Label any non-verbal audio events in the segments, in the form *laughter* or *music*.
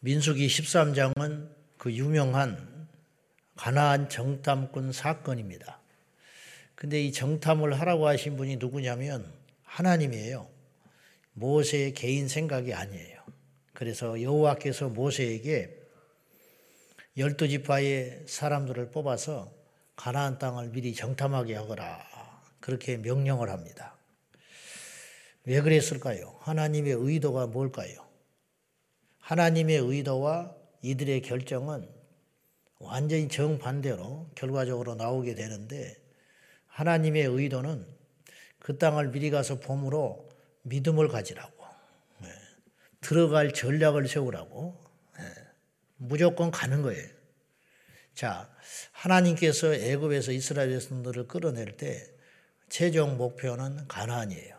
민수기 13장은 그 유명한 가나안 정탐꾼 사건입니다. 근데 이 정탐을 하라고 하신 분이 누구냐면 하나님이에요. 모세의 개인 생각이 아니에요. 그래서 여호와께서 모세에게 열두 지파의 사람들을 뽑아서 가나안 땅을 미리 정탐하게 하거라. 그렇게 명령을 합니다. 왜 그랬을까요? 하나님의 의도가 뭘까요? 하나님의 의도와 이들의 결정은 완전히 정반대로 결과적으로 나오게 되는데 하나님의 의도는 그 땅을 미리 가서 봄으로 믿음을 가지라고 네. 들어갈 전략을 세우라고 네. 무조건 가는 거예요. 자, 하나님께서 애굽에서 이스라엘 백성들을 끌어낼 때 최종 목표는 가나안이에요.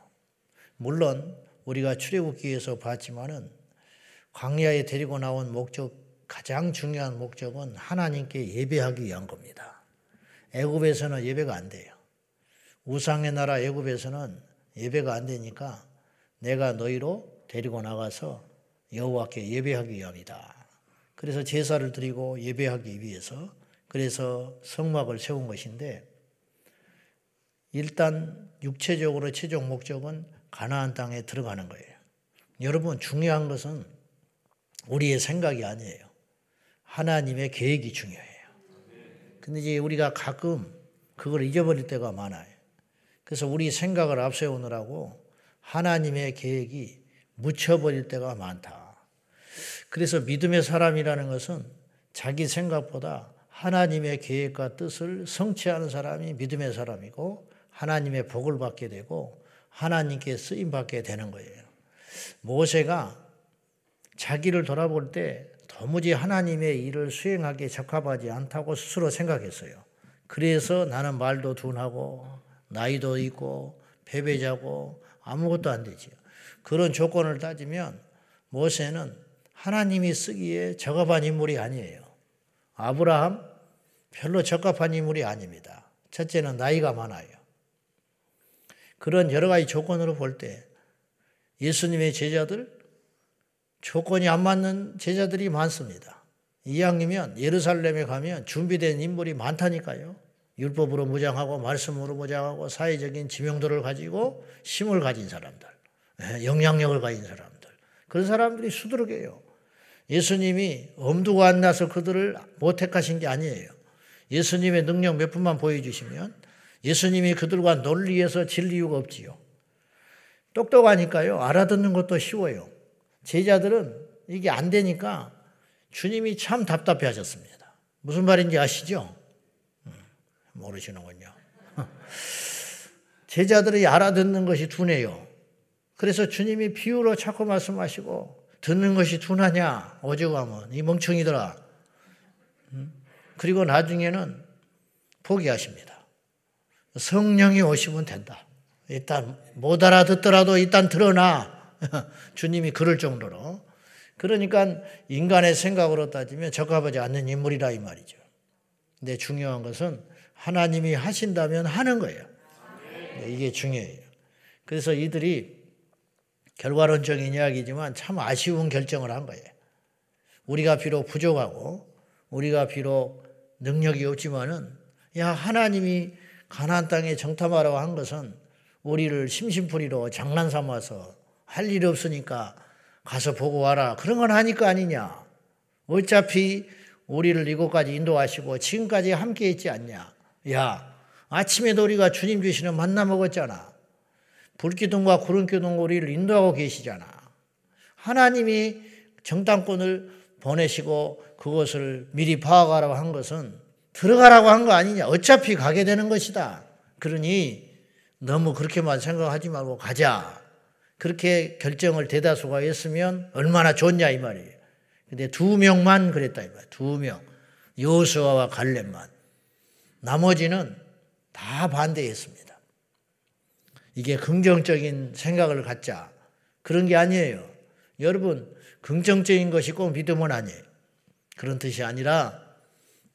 물론 우리가 출애굽기에서 봤지만은 광야에 데리고 나온 목적 가장 중요한 목적은 하나님께 예배하기 위한 겁니다. 애굽에서는 예배가 안 돼요. 우상의 나라 애굽에서는 예배가 안 되니까 내가 너희로 데리고 나가서 여호와께 예배하기 위함이다. 그래서 제사를 드리고 예배하기 위해서 그래서 성막을 세운 것인데 일단 육체적으로 최종 목적은 가나안 땅에 들어가는 거예요. 여러분 중요한 것은 우리의 생각이 아니에요. 하나님의 계획이 중요해요. 근데 이제 우리가 가끔 그걸 잊어버릴 때가 많아요. 그래서 우리 생각을 앞세우느라고 하나님의 계획이 묻혀버릴 때가 많다. 그래서 믿음의 사람이라는 것은 자기 생각보다 하나님의 계획과 뜻을 성취하는 사람이 믿음의 사람이고 하나님의 복을 받게 되고 하나님께 쓰임 받게 되는 거예요. 모세가 자기를 돌아볼 때 도무지 하나님의 일을 수행하기에 적합하지 않다고 스스로 생각했어요. 그래서 나는 말도 둔하고 나이도 있고 패배자고 아무것도 안 되지요. 그런 조건을 따지면 모세는 하나님이 쓰기에 적합한 인물이 아니에요. 아브라함 별로 적합한 인물이 아닙니다. 첫째는 나이가 많아요. 그런 여러 가지 조건으로 볼 때 예수님의 제자들 조건이 안 맞는 제자들이 많습니다. 이왕이면 예루살렘에 가면 준비된 인물이 많다니까요. 율법으로 무장하고 말씀으로 무장하고 사회적인 지명도를 가지고 힘을 가진 사람들, 예, 영향력을 가진 사람들. 그런 사람들이 수두룩해요. 예수님이 엄두가 안 나서 그들을 못 택하신 게 아니에요. 예수님의 능력 몇 분만 보여주시면 예수님이 그들과 논리에서 질 이유가 없지요. 똑똑하니까요. 알아듣는 것도 쉬워요. 제자들은 이게 안 되니까 주님이 참 답답해 하셨습니다. 무슨 말인지 아시죠? 음, 모르시는군요. *laughs* 제자들이 알아듣는 것이 둔해요. 그래서 주님이 비유로 자꾸 말씀하시고 듣는 것이 둔하냐? 오죽하면 이 멍청이들아. 그리고 나중에는 포기하십니다. 성령이 오시면 된다. 일단 못 알아듣더라도 일단 들어놔. *laughs* 주님이 그럴 정도로. 그러니까 인간의 생각으로 따지면 적합하지 않는 인물이라 이 말이죠. 근데 중요한 것은 하나님이 하신다면 하는 거예요. 이게 중요해요. 그래서 이들이 결과론적인 이야기지만 참 아쉬운 결정을 한 거예요. 우리가 비록 부족하고 우리가 비록 능력이 없지만은 야 하나님이 가나안 땅에 정탐하라고 한 것은 우리를 심심풀이로 장난 삼아서 할 일이 없으니까 가서 보고 와라 그런 건 하니까 아니냐. 어차피 우리를 이곳까지 인도하시고 지금까지 함께 있지 않냐. 야 아침에도 우리가 주님 주시는 만나 먹었잖아. 불기둥과 구름기둥 우리를 인도하고 계시잖아. 하나님이 정당권을 보내시고 그것을 미리 파악하라고 한 것은 들어가라고 한 거 아니냐. 어차피 가게 되는 것이다. 그러니 너무 그렇게만 생각하지 말고 가자. 그렇게 결정을 대다수가 했으면 얼마나 좋냐 이 말이에요. 근데 두 명만 그랬다 이 말이에요. 두 명. 요수아와 갈렙만. 나머지는 다 반대했습니다. 이게 긍정적인 생각을 갖자. 그런 게 아니에요. 여러분, 긍정적인 것이 꼭 믿음은 아니에요. 그런 뜻이 아니라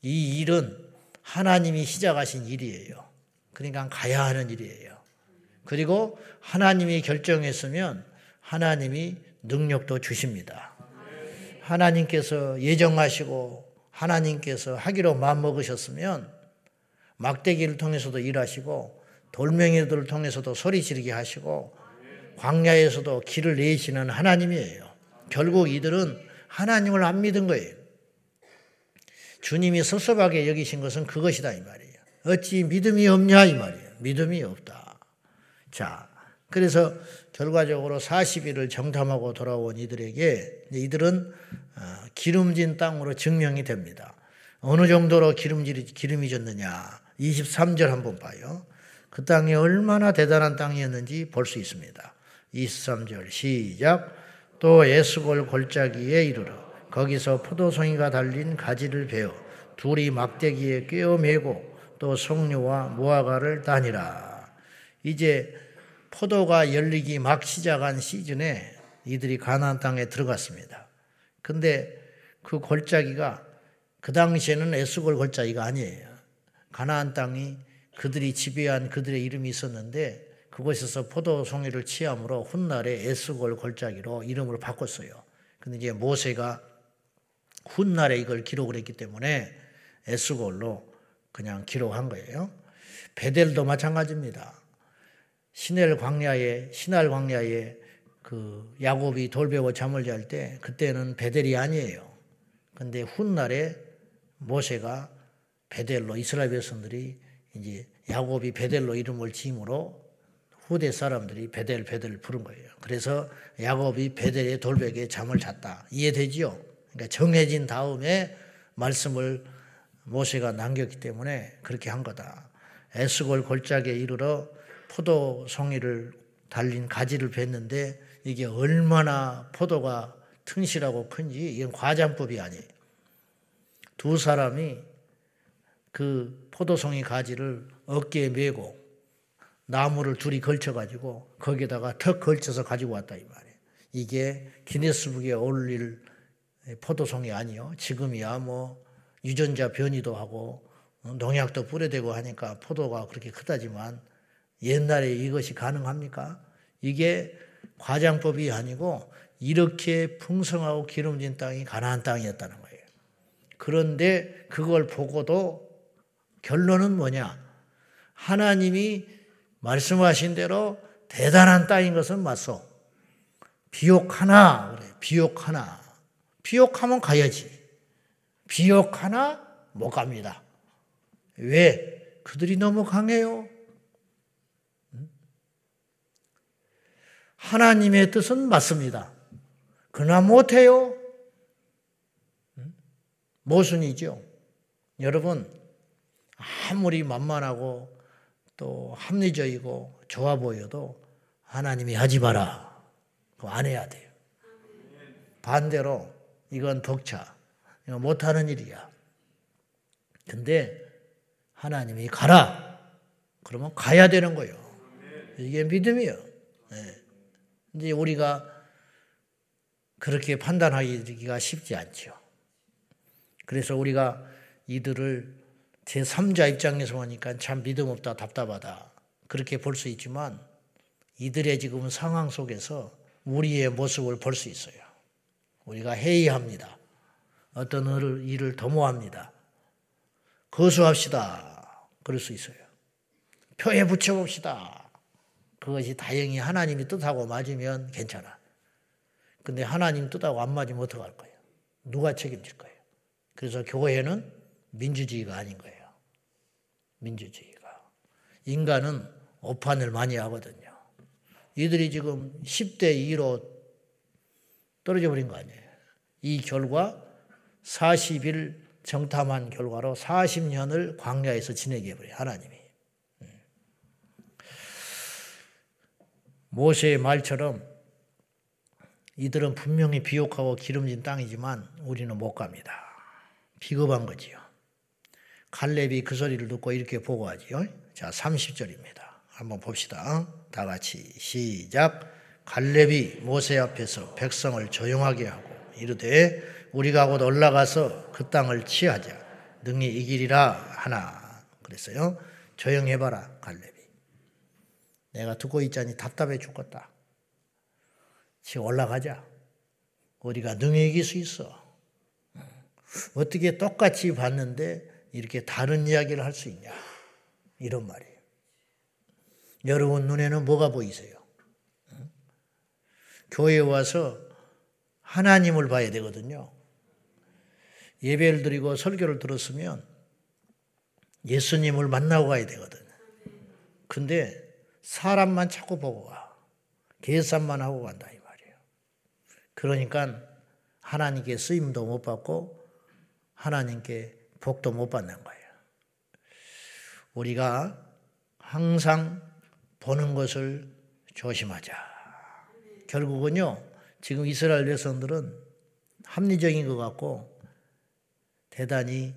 이 일은 하나님이 시작하신 일이에요. 그러니까 가야 하는 일이에요. 그리고 하나님이 결정했으면 하나님이 능력도 주십니다. 하나님께서 예정하시고 하나님께서 하기로 마음먹으셨으면 막대기를 통해서도 일하시고 돌멩이들을 통해서도 소리 지르게 하시고 광야에서도 길을 내시는 하나님이에요. 결국 이들은 하나님을 안 믿은 거예요. 주님이 섭섭하게 여기신 것은 그것이다 이 말이에요. 어찌 믿음이 없냐 이 말이에요. 믿음이 없다. 자, 그래서 결과적으로 40일을 정탐하고 돌아온 이들에게 이들은 어, 기름진 땅으로 증명이 됩니다. 어느 정도로 기름질이, 기름이 졌느냐. 23절 한번 봐요. 그 땅이 얼마나 대단한 땅이었는지 볼 수 있습니다. 23절 시작. 또 에스골 골짜기에 이르러 거기서 포도송이가 달린 가지를 베어 둘이 막대기에 꿰어 매고 또 석류와 무화과를 다니라. 이제 포도가 열리기 막 시작한 시즌에 이들이 가나안 땅에 들어갔습니다. 근데 그 골짜기가 그 당시에는 에스골 골짜기가 아니에요. 가나안 땅이 그들이 지배한 그들의 이름이 있었는데 그곳에서 포도 송이를 취함으로 훗날에 에스골 골짜기로 이름을 바꿨어요. 근데 이제 모세가 훗날에 이걸 기록을 했기 때문에 에스골로 그냥 기록한 거예요. 베델도 마찬가지입니다. 시넬 광야에 시날 광야에 그 야곱이 돌베고 잠을 잘 때 그때는 베델이 아니에요. 근데 훗날에 모세가 베델로 이스라엘 백성들이 이제 야곱이 베델로 이름을 지으므로 후대 사람들이 베델 베델 부른 거예요. 그래서 야곱이 베델의 돌베개에 잠을 잤다. 이해되지요? 그러니까 정해진 다음에 말씀을 모세가 남겼기 때문에 그렇게 한 거다. 에스골 골짜기에 이르러 포도 송이를 달린 가지를 뵀는데 이게 얼마나 포도가 튼실하고 큰지 이건 과장법이 아니에요. 두 사람이 그 포도송이 가지를 어깨에 메고 나무를 둘이 걸쳐가지고 거기다가 턱 걸쳐서 가지고 왔다 이 말이에요. 이게 기네스북에 올릴 포도송이 아니요. 지금이야 뭐 유전자 변이도 하고 농약도 뿌려대고 하니까 포도가 그렇게 크다지만 옛날에 이것이 가능합니까? 이게 과장법이 아니고 이렇게 풍성하고 기름진 땅이 가나안 땅이었다는 거예요. 그런데 그걸 보고도 결론은 뭐냐? 하나님이 말씀하신 대로 대단한 땅인 것은 맞소. 비옥 하나 그래. 비옥 하나. 비옥하면 가야지. 비옥 하나 못 갑니다. 왜? 그들이 너무 강해요. 하나님의 뜻은 맞습니다. 그러나 못해요. 모순이죠. 여러분, 아무리 만만하고 또 합리적이고 좋아 보여도 하나님이 하지 마라. 안 해야 돼요. 반대로 이건 덕차. 이거 못하는 일이야. 근데 하나님이 가라. 그러면 가야 되는 거예요. 이게 믿음이요. 네. 이제 우리가 그렇게 판단하기가 쉽지 않죠. 그래서 우리가 이들을 제3자 입장에서 보니까 참 믿음 없다, 답답하다. 그렇게 볼 수 있지만 이들의 지금 상황 속에서 우리의 모습을 볼 수 있어요. 우리가 회의합니다. 어떤 일을 도모합니다. 거수합시다. 그럴 수 있어요. 표에 붙여봅시다. 그것이 다행히 하나님이 뜻하고 맞으면 괜찮아. 근데 하나님 뜻하고 안 맞으면 어떡할 거예요? 누가 책임질 거예요? 그래서 교회는 민주주의가 아닌 거예요. 민주주의가. 인간은 오판을 많이 하거든요. 이들이 지금 10대 2로 떨어져 버린 거 아니에요. 이 결과 40일 정탐한 결과로 40년을 광야에서 지내게 해버려요. 하나님이. 음. 모세의 말처럼 이들은 분명히 비옥하고 기름진 땅이지만 우리는 못 갑니다. 비겁한 거지요. 갈렙이 그 소리를 듣고 이렇게 보고하지요. 자, 30절입니다. 한번 봅시다. 다 같이 시작. 갈렙이 모세 앞에서 백성을 조용하게 하고 이르되 우리가 곧 올라가서 그 땅을 취하자. 능히 이기리라 하나. 그랬어요. 조용해봐라, 갈렙이. 내가 듣고 있자니 답답해 죽겠다. 지금 올라가자. 우리가 능히 이길 수 있어. 어떻게 똑같이 봤는데 이렇게 다른 이야기를 할 수 있냐. 이런 말이에요. 여러분 눈에는 뭐가 보이세요? 교회에 와서 하나님을 봐야 되거든요. 예배를 드리고 설교를 들었으면 예수님을 만나고 가야 되거든. 근데 사람만 자꾸 보고 가. 계산만 하고 간다 이 말이에요. 그러니까 하나님께 쓰임도 못 받고 하나님께 복도 못 받는 거예요. 우리가 항상 보는 것을 조심하자. 결국은요, 지금 이스라엘 백성들은 합리적인 것 같고 대단히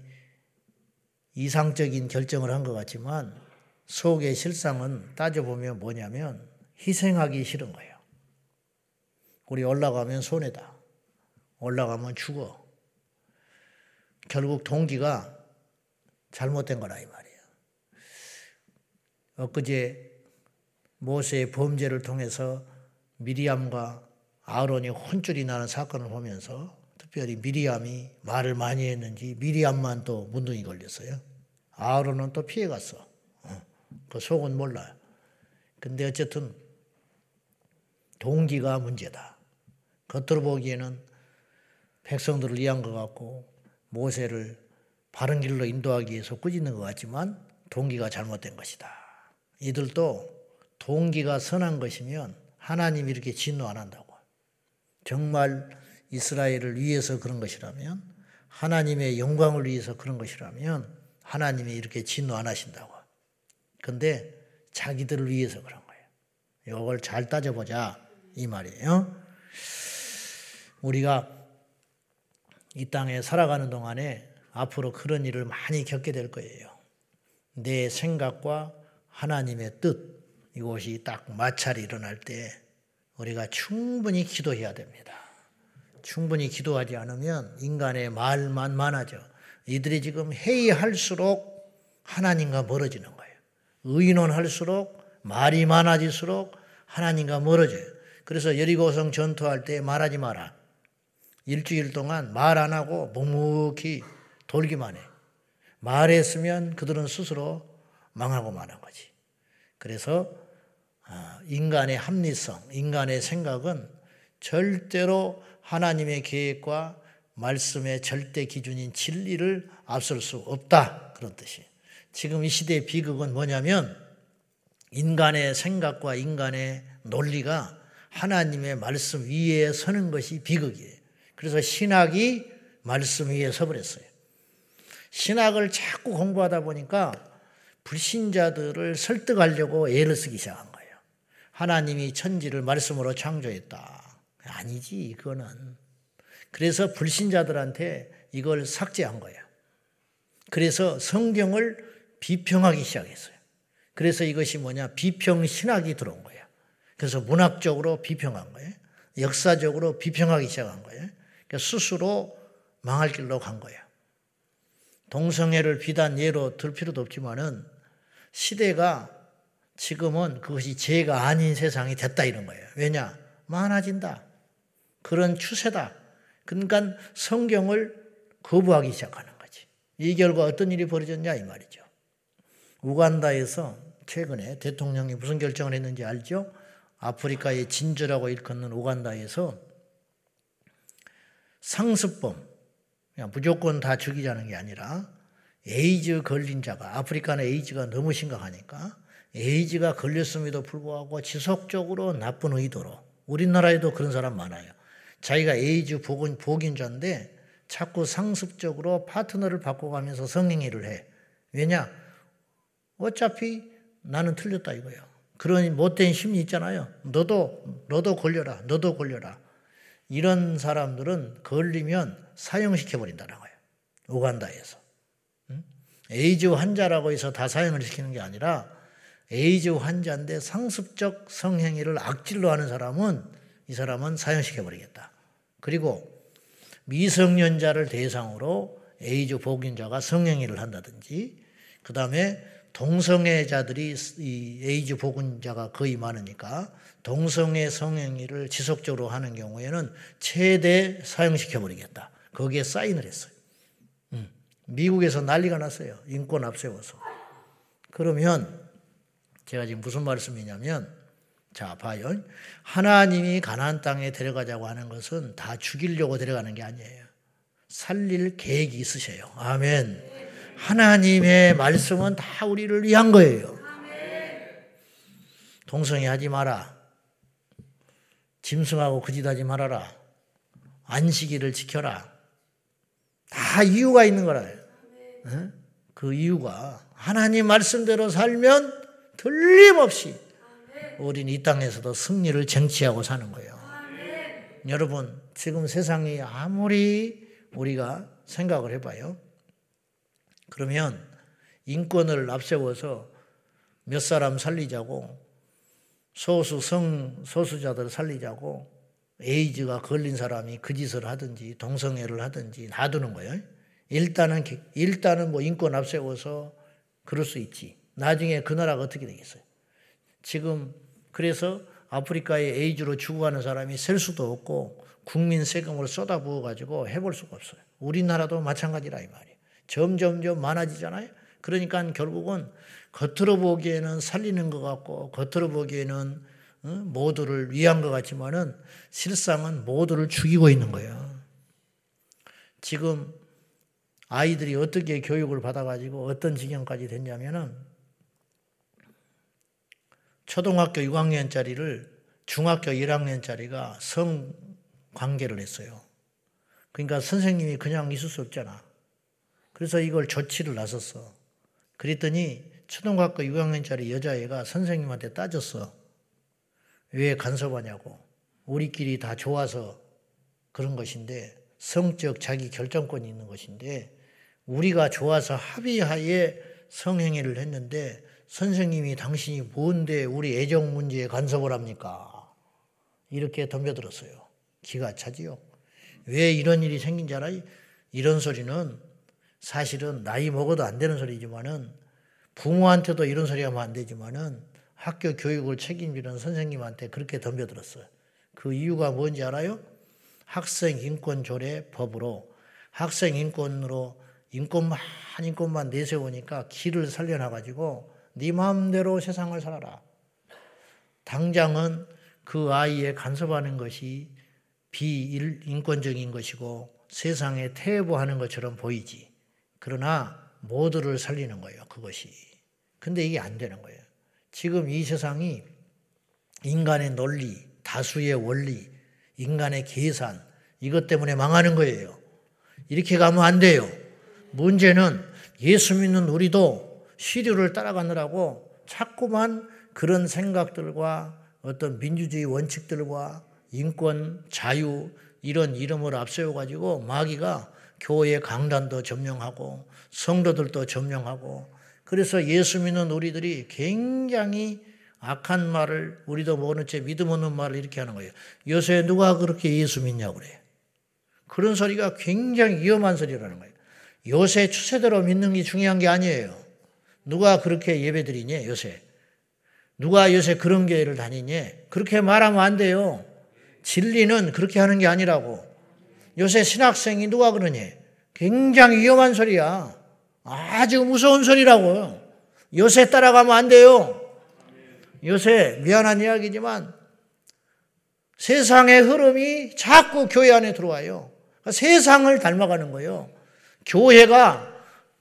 이상적인 결정을 한 것 같지만 속의 실상은 따져보면 뭐냐면 희생하기 싫은 거예요. 우리 올라가면 손해다. 올라가면 죽어. 결국 동기가 잘못된 거라 이 말이에요. 엊그제 모세의 범죄를 통해서 미리암과 아론이 혼쭐이 나는 사건을 보면서 특별히 미리암이 말을 많이 했는지 미리암만 또 문둥이 걸렸어요. 아론은 또 피해갔어. 어, 그 속은 몰라요. 근데 어쨌든 동기가 문제다. 겉으로 보기에는 백성들을 위한 것 같고 모세를 바른 길로 인도하기 위해서 꾸짖는 것 같지만 동기가 잘못된 것이다. 이들도 동기가 선한 것이면 하나님이 이렇게 진노 안 한다고. 정말 이스라엘을 위해서 그런 것이라면 하나님의 영광을 위해서 그런 것이라면 하나님이 이렇게 진노 안 하신다고. 근데 자기들을 위해서 그런 거예요. 이걸 잘 따져보자 이 말이에요. 우리가 이 땅에 살아가는 동안에 앞으로 그런 일을 많이 겪게 될 거예요. 내 생각과 하나님의 뜻 이것이 딱 마찰이 일어날 때 우리가 충분히 기도해야 됩니다. 충분히 기도하지 않으면 인간의 말만 많아져. 이들이 지금 회의할수록 하나님과 멀어지는. 의논할수록 말이 많아질수록 하나님과 멀어져요. 그래서 여리고성 전투할 때 말하지 마라. 일주일 동안 말 안 하고 묵묵히 돌기만 해. 말했으면 그들은 스스로 망하고 마는 거지. 그래서 아, 인간의 합리성, 인간의 생각은 절대로 하나님의 계획과 말씀의 절대 기준인 진리를 앞설 수 없다. 그런 뜻이. 지금 이 시대의 비극은 뭐냐면 인간의 생각과 인간의 논리가 하나님의 말씀 위에 서는 것이 비극이에요. 그래서 신학이 말씀 위에 서버렸어요. 신학을 자꾸 공부하다 보니까 불신자들을 설득하려고 애를 쓰기 시작한 거예요. 하나님이 천지를 말씀으로 창조했다. 아니지, 그거는. 그래서 불신자들한테 이걸 삭제한 거예요. 그래서 성경을 비평하기 시작했어요. 그래서 이것이 뭐냐? 비평 신학이 들어온 거예요. 그래서 문학적으로 비평한 거예요. 역사적으로 비평하기 시작한 거예요. 그러니까 스스로 망할 길로 간 거예요. 동성애를 비단 예로 들 필요도 없지만은 시대가 지금은 그것이 죄가 아닌 세상이 됐다 이런 거예요. 왜냐? 많아진다. 그런 추세다. 그러니까 성경을 거부하기 시작하는 거지. 이 결과 어떤 일이 벌어졌냐 이 말이죠. 우간다에서 최근에 대통령이 무슨 결정을 했는지 알죠? 아프리카의 진주라고 일컫는 우간다에서 상습범, 그냥 무조건 다 죽이자는 게 아니라 에이즈 걸린 자가 아프리카는 에이즈가 너무 심각하니까 에이즈가 걸렸음에도 불구하고 지속적으로 나쁜 의도로 우리나라에도 그런 사람 많아요. 자기가 에이즈 보균, 보균자인데 자꾸 상습적으로 파트너를 바꿔가면서 성행위를 해. 왜냐? 어차피 나는 틀렸다 이거예요. 그런 못된 심리 있잖아요. 너도, 너도 걸려라. 너도 걸려라. 이런 사람들은 걸리면 사형시켜 버린다는 거예요. 우간다에서. 에이즈 환자라고 해서 다 사형을 시키는 게 아니라 에이즈 환자인데 상습적 성행위를 악질로 하는 사람은 이 사람은 사형시켜 버리겠다. 그리고 미성년자를 대상으로 에이즈 보균자가 성행위를 한다든지 그 다음에 동성애자들이 이 에이즈 보균자가 거의 많으니까 동성애 성행위를 지속적으로 하는 경우에는 최대 사형시켜 버리겠다. 거기에 사인을 했어요. 음. 미국에서 난리가 났어요. 인권 앞세워서. 그러면 제가 지금 무슨 말씀이냐면 자 봐요. 하나님이 가나안 땅에 데려가자고 하는 것은 다 죽이려고 데려가는 게 아니에요. 살릴 계획이 있으세요. 아멘. 하나님의 말씀은 다 우리를 위한 거예요. 동성애 하지 마라. 짐승하고 그짓하지 말아라. 안식일을 지켜라. 다 이유가 있는 거라. 그 이유가 하나님 말씀대로 살면 틀림없이 우리는 이 땅에서도 승리를 쟁취하고 사는 거예요. 여러분, 지금 세상이 아무리 우리가 생각을 해봐요. 그러면 인권을 앞세워서 몇 사람 살리자고 소수 성 소수자들 살리자고 에이즈가 걸린 사람이 그 짓을 하든지 동성애를 하든지 놔두는 거예요. 일단은 일단은 뭐 인권 앞세워서 그럴 수 있지. 나중에 그 나라가 어떻게 되겠어요? 지금 그래서 아프리카에 에이즈로 죽어가는 사람이 셀 수도 없고 국민 세금을 쏟아부어 가지고 해볼 수가 없어요. 우리나라도 마찬가지라 이 말이에요. 점점점 많아지잖아요. 그러니까 결국은 겉으로 보기에는 살리는 것 같고 겉으로 보기에는 모두를 위한 것 같지만은 실상은 모두를 죽이고 있는 거예요. 지금 아이들이 어떻게 교육을 받아가지고 어떤 지경까지 됐냐면은 초등학교 6학년짜리를 중학교 1학년짜리가 성 관계를 했어요. 그러니까 선생님이 그냥 있을 수 없잖아. 그래서 이걸 조치를 나섰어. 그랬더니 초등학교 6학년짜리 여자애가 선생님한테 따졌어. 왜 간섭하냐고. 우리끼리 다 좋아서 그런 것인데 성적 자기 결정권이 있는 것인데 우리가 좋아서 합의하에 성행위를 했는데 선생님이 당신이 뭔데 우리 애정 문제에 간섭을 합니까? 이렇게 덤벼들었어요. 기가 차지요. 왜 이런 일이 생긴 줄 알아요? 이런 소리는 사실은 나이 먹어도 안 되는 소리지만은 부모한테도 이런 소리 하면 안 되지만은 학교 교육을 책임지는 선생님한테 그렇게 덤벼들었어요. 그 이유가 뭔지 알아요? 학생 인권 조례 법으로 학생 인권으로 인권만 인권만 내세우니까 길을 살려놔 가지고 네 마음대로 세상을 살아라. 당장은 그 아이의 간섭하는 것이 비인권적인 것이고 세상에 퇴보하는 것처럼 보이지. 그러나 모두를 살리는 거예요. 그것이. 근데 이게 안 되는 거예요. 지금 이 세상이 인간의 논리, 다수의 원리, 인간의 계산, 이것 때문에 망하는 거예요. 이렇게 가면 안 돼요. 문제는 예수 믿는 우리도 시류를 따라가느라고 자꾸만 그런 생각들과 어떤 민주주의 원칙들과 인권, 자유 이런 이름을 앞세워가지고 마귀가 교회 강단도 점령하고 성도들도 점령하고 그래서 예수 믿는 우리들이 굉장히 악한 말을 우리도 모르는 채 믿음 없는 말을 이렇게 하는 거예요. 요새 누가 그렇게 예수 믿냐고 그래. 그런 소리가 굉장히 위험한 소리라는 거예요. 요새 추세대로 믿는 게 중요한 게 아니에요. 누가 그렇게 예배 드리니, 요새? 누가 요새 그런 교회를 다니니? 그렇게 말하면 안 돼요. 진리는 그렇게 하는 게 아니라고. 요새 신학생이 누가 그러니? 굉장히 위험한 소리야. 아주 무서운 소리라고. 요새 따라가면 안 돼요. 요새 미안한 이야기지만 세상의 흐름이 자꾸 교회 안에 들어와요. 그러니까 세상을 닮아가는 거예요. 교회가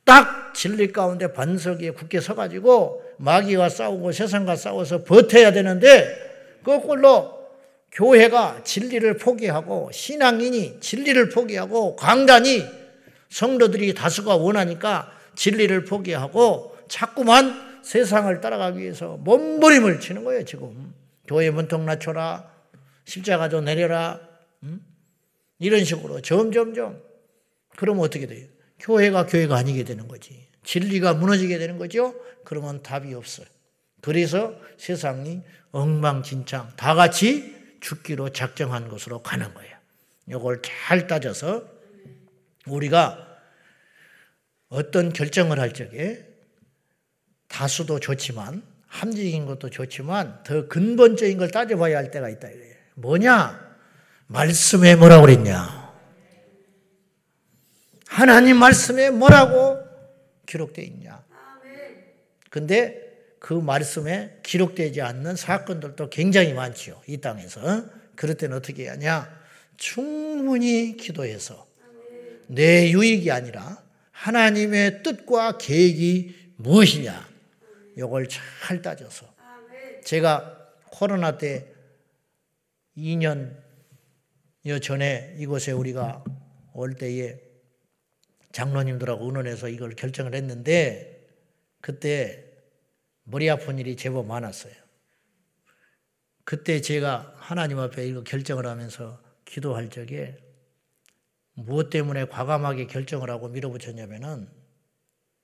딱 진리 가운데 반석 위에 굳게 서가지고 마귀와 싸우고 세상과 싸워서 버텨야 되는데 거꾸로 교회가 진리를 포기하고 신앙인이 진리를 포기하고 강단이 성도들이 다수가 원하니까 진리를 포기하고 자꾸만 세상을 따라가기 위해서 몸부림을 치는 거예요 지금 교회 문턱 낮춰라 십자가 좀 내려라 음? 이런 식으로 점점점 그러면 어떻게 돼요? 교회가 교회가 아니게 되는 거지. 진리가 무너지게 되는 거죠. 그러면 답이 없어요. 그래서 세상이 엉망진창 다 같이 죽기로 작정한 것으로 가는 거예요. 이걸 잘 따져서 우리가 어떤 결정을 할 적에 다수도 좋지만 함정인 것도 좋지만 더 근본적인 걸 따져봐야 할 때가 있다. 뭐냐? 말씀에 뭐라고 그랬냐? 하나님 말씀에 뭐라고 기록되어 있냐? 근데 그 말씀에 기록되지 않는 사건들도 굉장히 많지요. 이 땅에서. 그럴 때는 어떻게 하냐? 충분히 기도해서 내 유익이 아니라 하나님의 뜻과 계획이 무엇이냐? 요걸 잘 따져서. 제가 코로나 때 2년여 전에 이곳에 우리가 올 때에 장로님들하고 의논해서 이걸 결정을 했는데 그때 머리 아픈 일이 제법 많았어요. 그때 제가 하나님 앞에 이거 결정을 하면서 기도할 적에 무엇 때문에 과감하게 결정을 하고 밀어붙였냐면은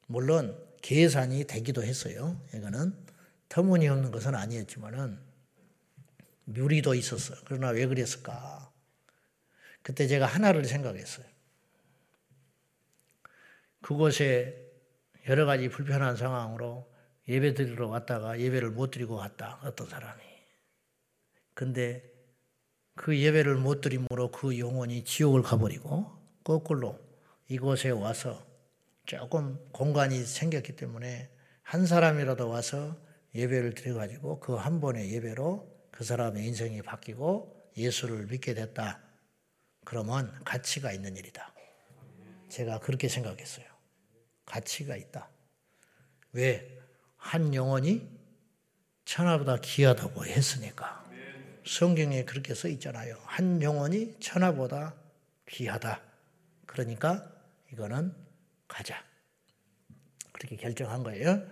물론 계산이 되기도 했어요. 이거는 터무니없는 것은 아니었지만은 묘리도 있었어. 그러나 왜 그랬을까? 그때 제가 하나를 생각했어요. 그곳에 여러 가지 불편한 상황으로 예배 드리러 왔다가 예배를 못 드리고 갔다. 어떤 사람이. 근데 그 예배를 못 드림으로 그 영혼이 지옥을 가버리고 거꾸로 이곳에 와서 조금 공간이 생겼기 때문에 한 사람이라도 와서 예배를 드려가지고 그 한 번의 예배로 그 사람의 인생이 바뀌고 예수를 믿게 됐다. 그러면 가치가 있는 일이다. 제가 그렇게 생각했어요. 가치가 있다. 왜? 한 영혼이 천하보다 귀하다고 했으니까. 성경에 그렇게 써 있잖아요. 한 영혼이 천하보다 귀하다. 그러니까 이거는 가자. 그렇게 결정한 거예요.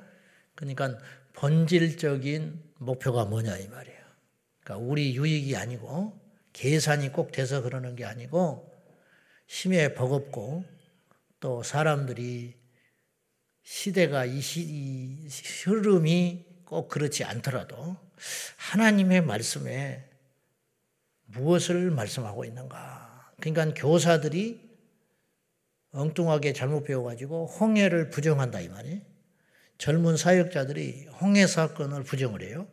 그러니까 본질적인 목표가 뭐냐 이 말이에요. 그러니까 우리 유익이 아니고 계산이 꼭 돼서 그러는 게 아니고 힘에 버겁고 또 사람들이 시대가 이, 시, 이 흐름이 꼭 그렇지 않더라도 하나님의 말씀에 무엇을 말씀하고 있는가. 그러니까 교사들이 엉뚱하게 잘못 배워가지고 홍해를 부정한다 이 말이. 젊은 사역자들이 홍해 사건을 부정을 해요.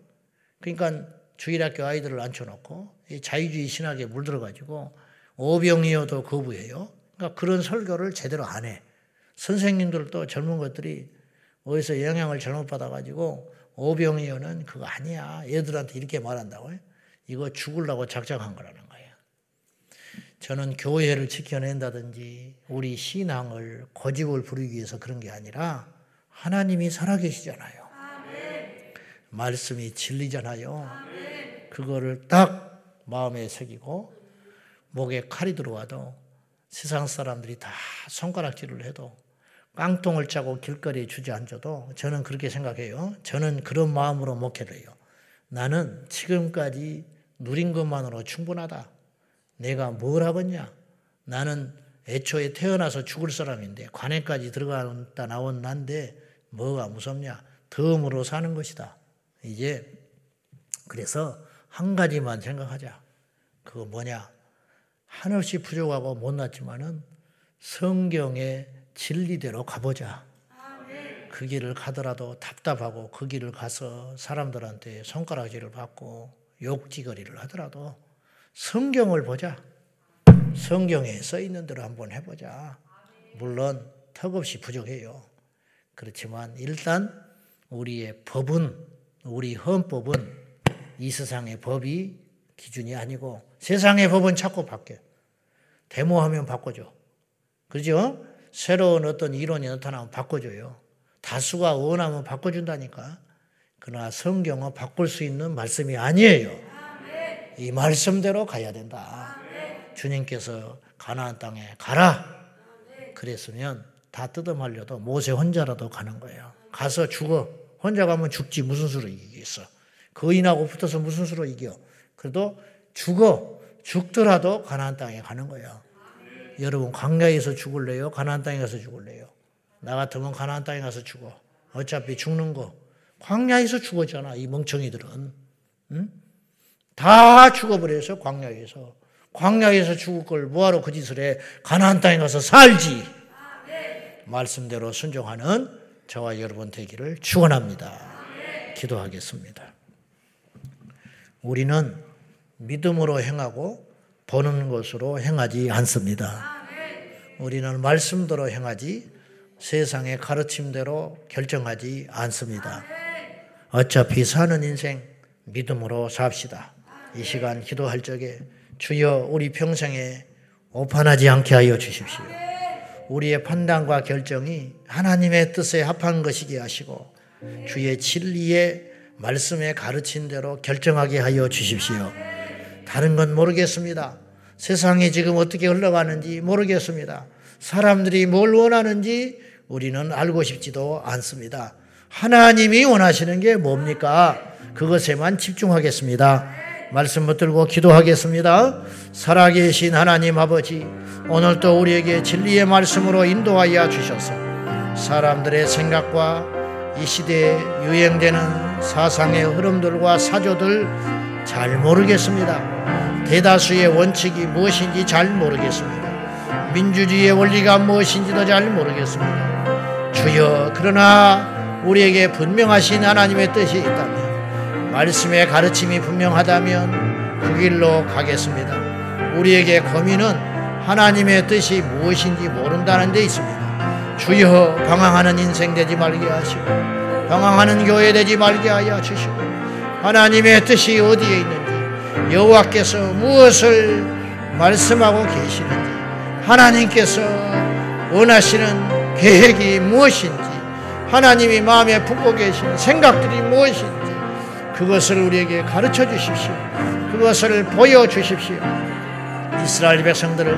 그러니까 주일학교 아이들을 앉혀놓고 자유주의 신학에 물들어가지고 오병이어도 거부해요. 그러니까 그런 설교를 제대로 안 해. 선생님들도 젊은 것들이 어디서 영향을 잘못 받아가지고 오병이어는 그거 아니야. 애들한테 이렇게 말한다고요. 이거 죽으려고 작정한 거라는 거예요. 저는 교회를 지켜낸다든지 우리 신앙을 고집을 부리기 위해서 그런 게 아니라 하나님이 살아계시잖아요. 말씀이 진리잖아요. 그거를 딱 마음에 새기고 목에 칼이 들어와도 세상 사람들이 다 손가락질을 해도 깡통을 짜고 길거리에 주저앉아도 저는 그렇게 생각해요. 저는 그런 마음으로 목회를 해요. 나는 지금까지 누린 것만으로 충분하다. 내가 뭘 하겠냐? 나는 애초에 태어나서 죽을 사람인데 관에까지 들어갔다 나온 난데 뭐가 무섭냐? 덤으로 사는 것이다. 이제 그래서 한 가지만 생각하자. 그거 뭐냐? 한없이 부족하고 못났지만은 성경의 진리대로 가보자. 그 길을 가더라도 답답하고 그 길을 가서 사람들한테 손가락질을 받고 욕지거리를 하더라도 성경을 보자. 성경에 써 있는 대로 한번 해보자. 물론 턱없이 부족해요. 그렇지만 일단 우리의 법은 우리 헌법은 이 세상의 법이 기준이 아니고 세상의 법은 자꾸 바뀌어. 데모하면 바꿔줘. 그죠? 새로운 어떤 이론이 나타나면 바꿔줘요. 다수가 원하면 바꿔준다니까. 그러나 성경은 바꿀 수 있는 말씀이 아니에요. 이 말씀대로 가야 된다. 주님께서 가나안 땅에 가라. 그랬으면 다 뜯어말려도 모세 혼자라도 가는 거예요. 가서 죽어. 혼자 가면 죽지 무슨 수로 이기겠어. 거인하고 붙어서 무슨 수로 이겨. 그래도 죽어. 죽더라도 가나안 땅에 가는 거예요. 여러분 광야에서 죽을래요? 가나안 땅에 가서 죽을래요? 나 같으면 가나안 땅에 가서 죽어. 어차피 죽는 거 광야에서 죽었잖아. 이 멍청이들은 응? 다 죽어버려서 광야에서 광야에서 죽을 걸 뭐하러 그 짓을 해? 가나안 땅에 가서 살지. 말씀대로 순종하는 저와 여러분 되기를 축원합니다. 기도하겠습니다. 우리는 믿음으로 행하고 보는 것으로 행하지 않습니다. 우리는 말씀대로 행하지 세상의 가르침대로 결정하지 않습니다. 어차피 사는 인생 믿음으로 삽시다. 이 시간 기도할 적에 주여 우리 평생에 오판하지 않게 하여 주십시오. 우리의 판단과 결정이 하나님의 뜻에 합한 것이게 하시고 주의 진리의 말씀에 가르친 대로 결정하게 하여 주십시오. 다른 건 모르겠습니다. 세상이 지금 어떻게 흘러가는지 모르겠습니다. 사람들이 뭘 원하는지 우리는 알고 싶지도 않습니다. 하나님이 원하시는 게 뭡니까? 그것에만 집중하겠습니다. 말씀 붙들고 기도하겠습니다. 살아계신 하나님 아버지, 오늘도 우리에게 진리의 말씀으로 인도하여 주셔서 사람들의 생각과 이 시대에 유행되는 사상의 흐름들과 사조들 잘 모르겠습니다. 대다수의 원칙이 무엇인지 잘 모르겠습니다. 민주주의의 원리가 무엇인지도 잘 모르겠습니다. 주여, 그러나 우리에게 분명하신 하나님의 뜻이 있다면, 말씀의 가르침이 분명하다면 그 길로 가겠습니다. 우리에게 고민은 하나님의 뜻이 무엇인지 모른다는 데 있습니다. 주여 방황하는 인생 되지 말게 하시고 방황하는 교회 되지 말게 하여 주시고 하나님의 뜻이 어디에 있는지 여호와께서 무엇을 말씀하고 계시는지 하나님께서 원하시는 계획이 무엇인지 하나님이 마음에 품고 계신 생각들이 무엇인지 그것을 우리에게 가르쳐 주십시오. 그것을 보여 주십시오. 이스라엘 백성들을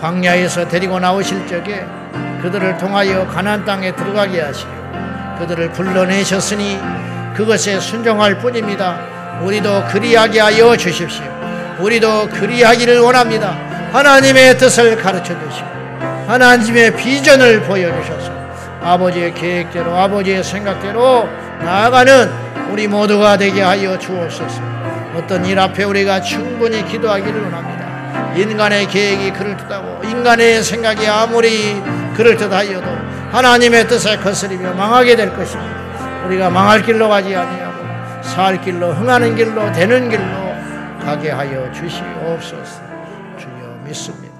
광야에서 데리고 나오실 적에 그들을 통하여 가나안 땅에 들어가게 하시고 그들을 불러내셨으니 그것에 순종할 뿐입니다. 우리도 그리하게 하여 주십시오. 우리도 그리하기를 원합니다. 하나님의 뜻을 가르쳐 주시고 하나님의 비전을 보여주셔서 아버지의 계획대로 아버지의 생각대로 나아가는 우리 모두가 되게 하여 주옵소서. 어떤 일 앞에 우리가 충분히 기도하기를 원합니다. 인간의 계획이 그럴듯하고 인간의 생각이 아무리 그럴듯하여도 하나님의 뜻에 거스리며 망하게 될 것입니다. 우리가 망할 길로 가지 아니하고 살 길로 흥하는 길로 되는 길로 가게 하여 주시옵소서. 주여 믿습니다.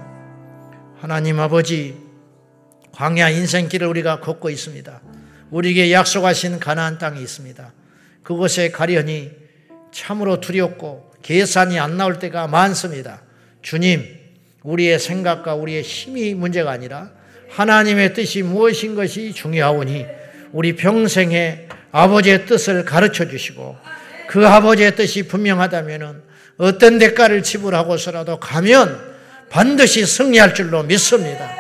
하나님 아버지 광야 인생길을 우리가 걷고 있습니다. 우리에게 약속하신 가나안 땅이 있습니다. 그곳에 가려니 참으로 두렵고 계산이 안 나올 때가 많습니다. 주님, 우리의 생각과 우리의 힘이 문제가 아니라 하나님의 뜻이 무엇인 것이 중요하오니 우리 평생에 아버지의 뜻을 가르쳐 주시고 그 아버지의 뜻이 분명하다면 어떤 대가를 지불하고서라도 가면 반드시 승리할 줄로 믿습니다.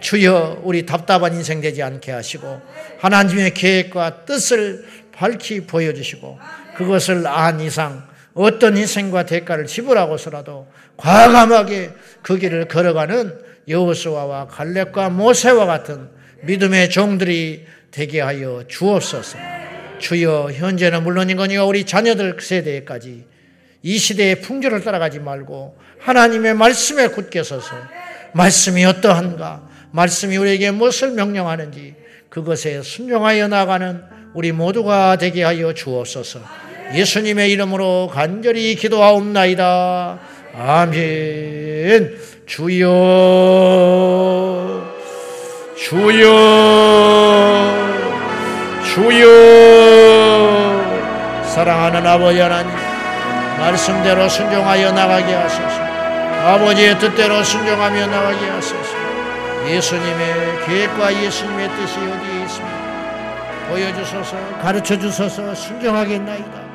주여 우리 답답한 인생 되지 않게 하시고 하나님의 계획과 뜻을 밝히 보여주시고 그것을 안 이상 어떤 희생과 대가를 지불하고서라도 과감하게 그 길을 걸어가는 여호수아와 갈렙과 모세와 같은 믿음의 종들이 되게 하여 주옵소서. 주여 현재는 물론이거니와 우리 자녀들 세대까지 이 시대의 풍조를 따라가지 말고 하나님의 말씀에 굳게 서서 말씀이 어떠한가 말씀이 우리에게 무엇을 명령하는지 그것에 순종하여 나가는 우리 모두가 되게 하여 주옵소서. 예수님의 이름으로 간절히 기도하옵나이다. 아멘. 주여, 주여, 주여. 사랑하는 아버지 하나님, 말씀대로 순종하여 나가게 하소서. 아버지의 뜻대로 순종하며 나가게 하소서. 예수님의 계획과 예수님의 뜻이 어디에 있습니까? 보여주소서, 가르쳐 주소서, 순종하겠나이다.